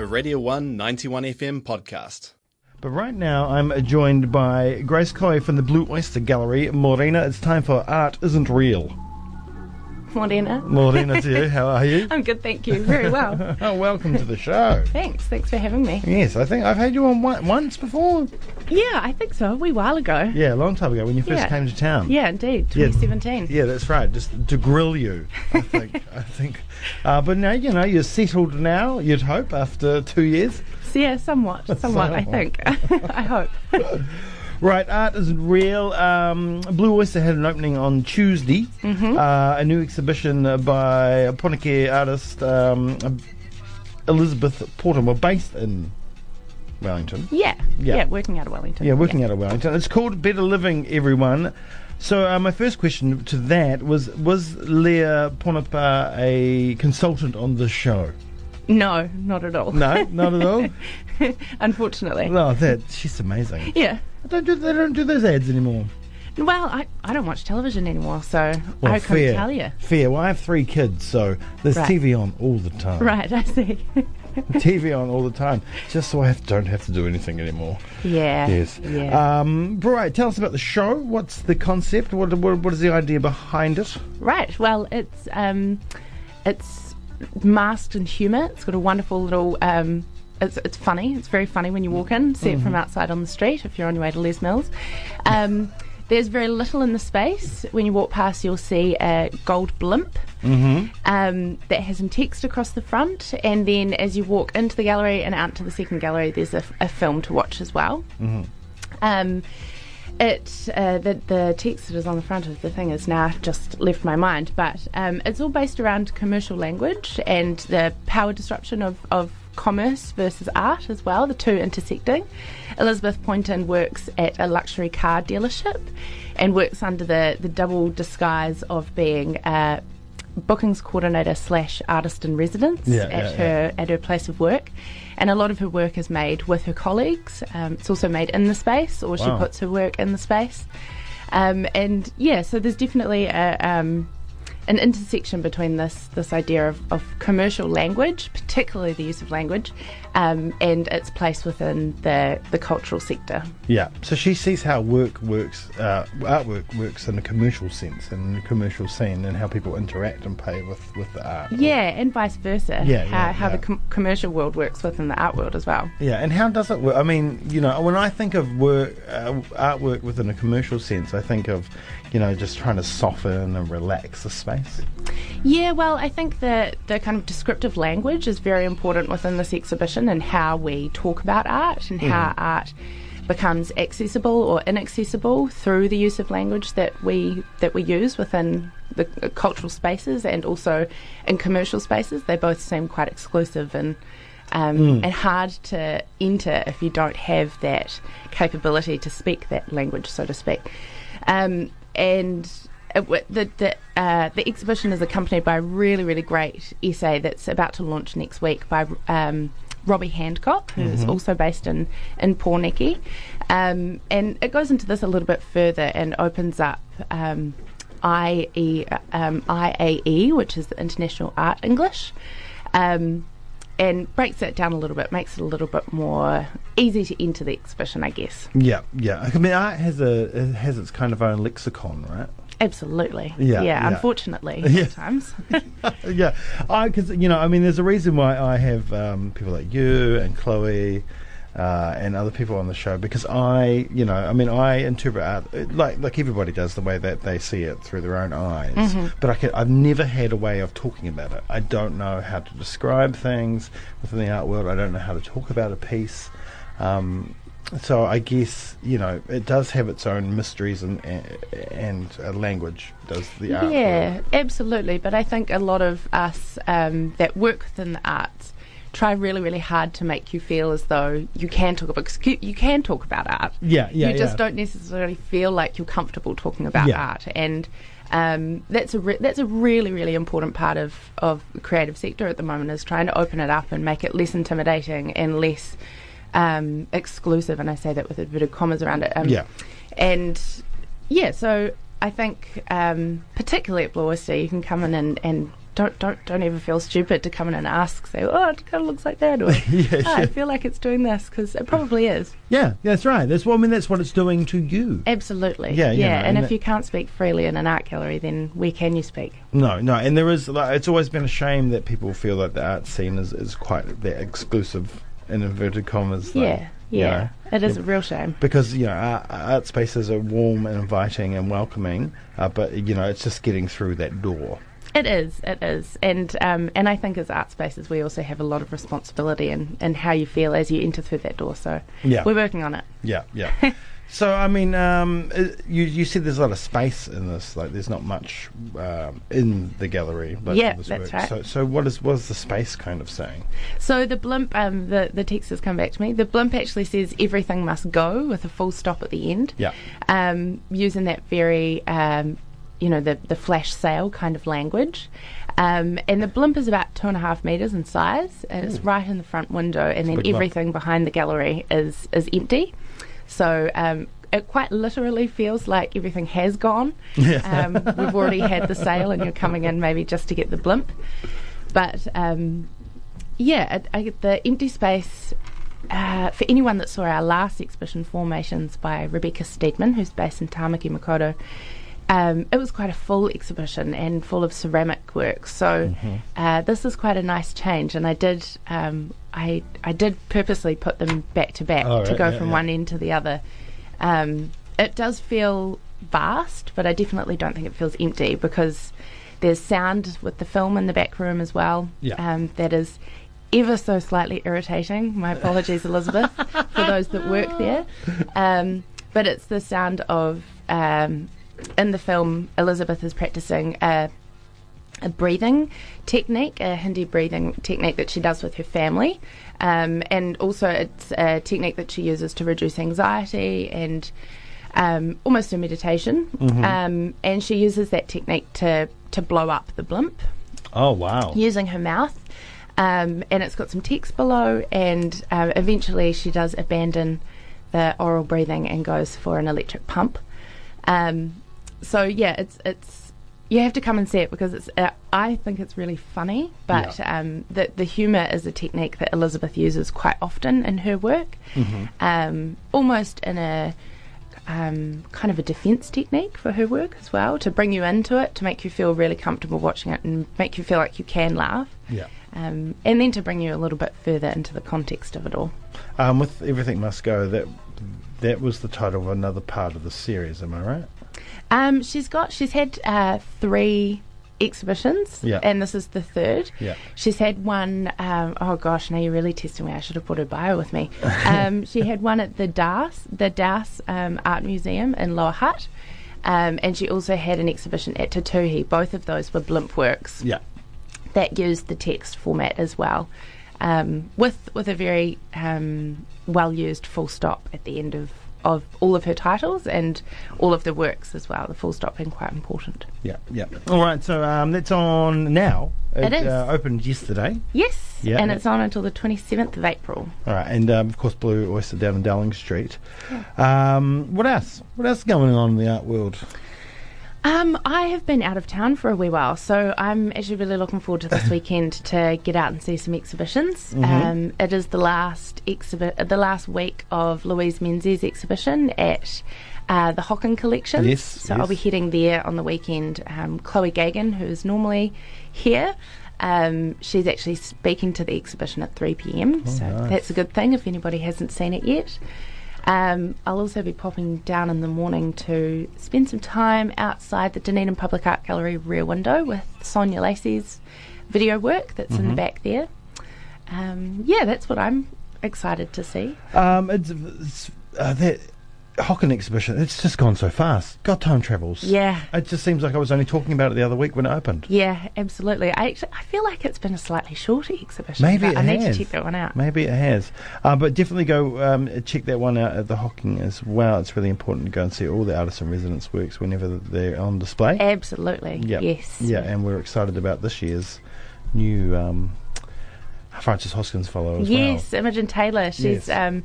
a Radio 1 91 FM podcast. But right now, I'm joined by Grace Coy from the Blue Oyster Gallery. Morena, it's time for Art Isn't Real. Morena. Morena to you, how are you? I'm good, thank you. Very well. oh, welcome to the show. Thanks. Thanks for having me. Yes, I think I've had you on one, once before. Yeah, I think so. A wee while ago. Yeah, a long time ago when you first Yeah. came to town. Yeah, indeed. Yeah. 2017. Yeah, that's right. Just to grill you, I think. I think. Uh, but now you know you're settled now. You'd hope after two years. So, yeah, somewhat. Somewhat, I think. I hope. Right, art isn't real. Um, Blue Oyster had an opening on Tuesday. Mm-hmm. Uh, a new exhibition by a Poneke artist um, Elizabeth Porter, based in Wellington. Yeah. Yeah. Yeah, working out of Wellington. Yeah, working out of Wellington. It's called Better Living, everyone. So uh, my first question to that was: Was Leah Panapa a consultant on the show? No, not at all. No, not at all. Unfortunately. No, that she's amazing. Yeah. Don't do they don't do those ads anymore. Well, I, I don't watch television anymore, so Well, I can't fair, tell you. Fair. Well, I have three kids, so there's Right. TV on all the time. Right, I see. TV on all the time, just so I have, don't have to do anything anymore. yeah. Yes. Yeah. Um, right. Tell us about the show. What's the concept? What, what what is the idea behind it? Right. Well, it's um, it's masked in humour. It's got a wonderful little. Um, it's it's funny. It's very funny when you walk in. See it from outside on the street if you're on your way to Les Mills. Um, there's very little in the space. When you walk past, you'll see a gold blimp um, that has some text across the front, and then as you walk into the gallery and out to the second gallery, there's a, a film to watch as well. Um, it uh, the the text that is on the front of the thing has now just left my mind, but um, it's all based around commercial language and the power disruption of, of commerce versus art as well, the two intersecting. Elizabeth Pointon works at a luxury car dealership and works under the, the double disguise of being a bookings coordinator slash artist in residence Yeah, at yeah, her at her place of work, and a lot of her work is made with her colleagues. Um, it's also made in the space, or she puts her work in the space. Um, and yeah, so there's definitely a, um, an intersection between this this idea of, of commercial language, particularly the use of language, um, and its place within the the cultural sector. Yeah. So she sees how work works, uh, artwork works in a commercial sense, and a commercial scene, and how people interact and pay with, with the art. Yeah, and vice versa. Yeah, how, yeah, how yeah. the com- commercial world works within the art world as well. Yeah, and how does it work? I mean, you know, when I think of work, uh, artwork within a commercial sense, I think of, you know, just trying to soften and relax the space. Yeah, well, I think that the kind of descriptive language is very important within this exhibition and how we talk about art and how art becomes accessible or inaccessible through the use of language that we that we use within the cultural spaces and also in commercial spaces. They both seem quite exclusive and um, and hard to enter if you don't have that capability to speak that language, so to speak. Um, and it the the, uh, the exhibition is accompanied by a really really great essay that's about to launch next week by um, Robbie Handcock, who's also based in in Poneke, um, and it goes into this a little bit further and opens up. Um, IE, um, IAE, which is the International Art English, um, and breaks it down a little bit, makes it a little bit more easy to enter the exhibition, I guess. Yeah, yeah. I mean, art has a it has its kind of own lexicon, right? Absolutely. Yeah, yeah. unfortunately, Yeah. sometimes. yeah, I because you know, I mean, there's a reason why I have um, people like you and Chloe. Uh, and other people on the show because I, you know, I mean, I interpret art like like everybody does the way that they see it through their own eyes. Mm-hmm. But I can, I've never had a way of talking about it. I don't know how to describe things within the art world. I don't know how to talk about a piece. Um, so I guess you know it does have its own mysteries and and uh, language. Does the art? yeah, world. absolutely. But I think a lot of us um, that work within the arts try really, really hard to make you feel as though you can talk about you can talk about art. Yeah, yeah, You just yeah. don't necessarily feel like you're comfortable talking about Yeah. art, and um, that's a re- that's a really, really important part of of the creative sector at the moment is trying to open it up and make it less intimidating and less um, exclusive. And I say that with inverted commas around it. Um, Yeah. and yeah, so I think um, particularly at Blue Oyster, you can come in and, and don't don't don't ever feel stupid to come in and ask. Say, oh, it kind of looks like that, or Yeah, "Oh, I feel like it's doing this because it probably is. Yeah, that's right. That's what I mean. That's what it's doing to you. Absolutely. Yeah, you know, and, and if that- you can't speak freely in an art gallery, then where can you speak? No, no, and there is. Like, it's always been a shame that people feel that the art scene is, is quite that exclusive in inverted commas. like, yeah, you yeah. know. It is Yeah. a real shame. because you know art, art spaces are warm and inviting and welcoming, uh, but you know it's just getting through that door. It is, it is, and um, and I think as art spaces, we also have a lot of responsibility in, in how you feel as you enter through that door. So Yeah. we're working on it. Yeah, yeah. so I mean, um, uh, you you said there's a lot of space in this. Like, there's not much um, in the gallery. Like, Yeah, that's work. right. So, so what is what is the space kind of saying? So the blimp, um, the the text has come back to me. The blimp actually says everything must go with a full stop at the end. Yeah. um, using that very, um, you know, the, the flash sale kind of language. Um, and the blimp is about two and a half metres in size, and it's right in the front window, and then big blimp. everything behind the gallery is, is empty. So um, it quite literally feels like everything has gone. Um, we've already had the sale, and you're coming in maybe just to get the blimp. But um, yeah, I, I, the empty space. Uh, for anyone that saw our last exhibition, Formations by Rebecca Steedman, who's based in Tamaki Makaurau, um, it was quite a full exhibition and full of ceramic work. So uh, this is quite a nice change, and I did um, I I did purposely put them back to back Oh, to right, go yeah, from yeah. one end to the other. Um, it does feel vast, but I definitely don't think it feels empty because there's sound with the film in the back room as well. Yeah. Um, that is ever so slightly irritating. My apologies, Elizabeth, for those that work there. Um, but it's the sound of um, in the film Elizabeth is practicing a a breathing technique, a Hindi breathing technique that she does with her family. Um, and also, it's a technique that she uses to reduce anxiety and um, almost a meditation. Um, and she uses that technique to, to blow up the blimp Oh wow! using her mouth. Um, and it's got some text below, and um, eventually she does abandon the oral breathing and goes for an electric pump. Um, so yeah, it's it's you have to come and see it because it's uh, I think it's really funny, but um, the the humour is a technique that Elizabeth uses quite often in her work, um, almost in a um, kind of a defence technique for her work as well, to bring you into it, to make you feel really comfortable watching it, and make you feel like you can laugh, Yeah. um, and then to bring you a little bit further into the context of it all. Um, with everything must go. That that was the title of another part of the series. Am I right? Um, she's got she's had uh, three exhibitions, Yeah. and this is the third. Yeah. She's had one um, oh gosh, now you're really testing me. I should have brought her bio with me. Um, she had one at the Dowse, the Dowse um, Art Museum in Lower Hutt, um, and she also had an exhibition at Te Tuhi. Both of those were blimp works Yeah. that used the text format as well, um, with with a very um, well used full stop at the end of, of all of her titles and all of the works as well. The full stop being quite important. Yeah. Yeah. All right. So um, that's on now. It is. Uh, opened yesterday. Yes, Yeah, and it's on until the twenty seventh of April. All right, and um, of course, Blue Oyster down in Dowling Street. Um, what else? What else is going on in the art world? Um, I have been out of town for a wee while, so I'm actually really looking forward to this weekend to get out and see some exhibitions. Mm-hmm. Um, it is the last exhibit, the last week of Louise Menzies' exhibition at uh, the Hocken Collection. Yes, so I'll be heading there on the weekend. Um, Chloe Geoghegan, who is normally here. Um, she's actually speaking to the exhibition at 3 pm, so Oh, nice. that's a good thing if anybody hasn't seen it yet. Um, I'll also be popping down in the morning to spend some time outside the Dunedin Public Art Gallery rear window with Sonya Lacey's video work that's Mm-hmm. in the back there. Um, yeah, that's what I'm excited to see. Um, it's, it's uh, that Hocken exhibition. It's just gone so fast. God, time travels. Yeah. It just seems like I was only talking about it the other week when it opened. Yeah, absolutely. I actually, I feel like it's been a slightly shorter exhibition. Maybe it I need to check that one out. Maybe it has. Uh, but definitely go um, check that one out at the Hocken as well. It's really important to go and see all the artists in residence works whenever they're on display. Absolutely. Yeah. Yes. Yeah, and we're excited about this year's new um, Frances Hodgkins Fellow as Yes, Imogen Taylor. She's Yes. um,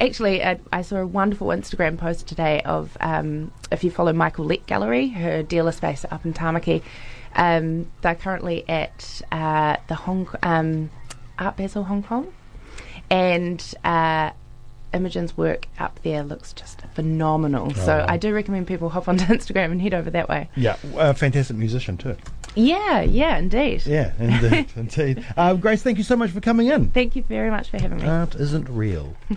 actually. I, I saw a wonderful Instagram post today of um, if you follow Michael Lett Gallery, her dealer space up in Tamaki. Um, they're currently at uh, the Hong um, Art Basel Hong Kong, and uh, Imogen's work up there looks just phenomenal. so. I do recommend people hop onto Instagram and head over that way. Yeah, a fantastic musician too. Yeah, yeah, indeed. Yeah, indeed, indeed. Uh, Grace, thank you so much for coming in. Thank you very much for having me. Art isn't real.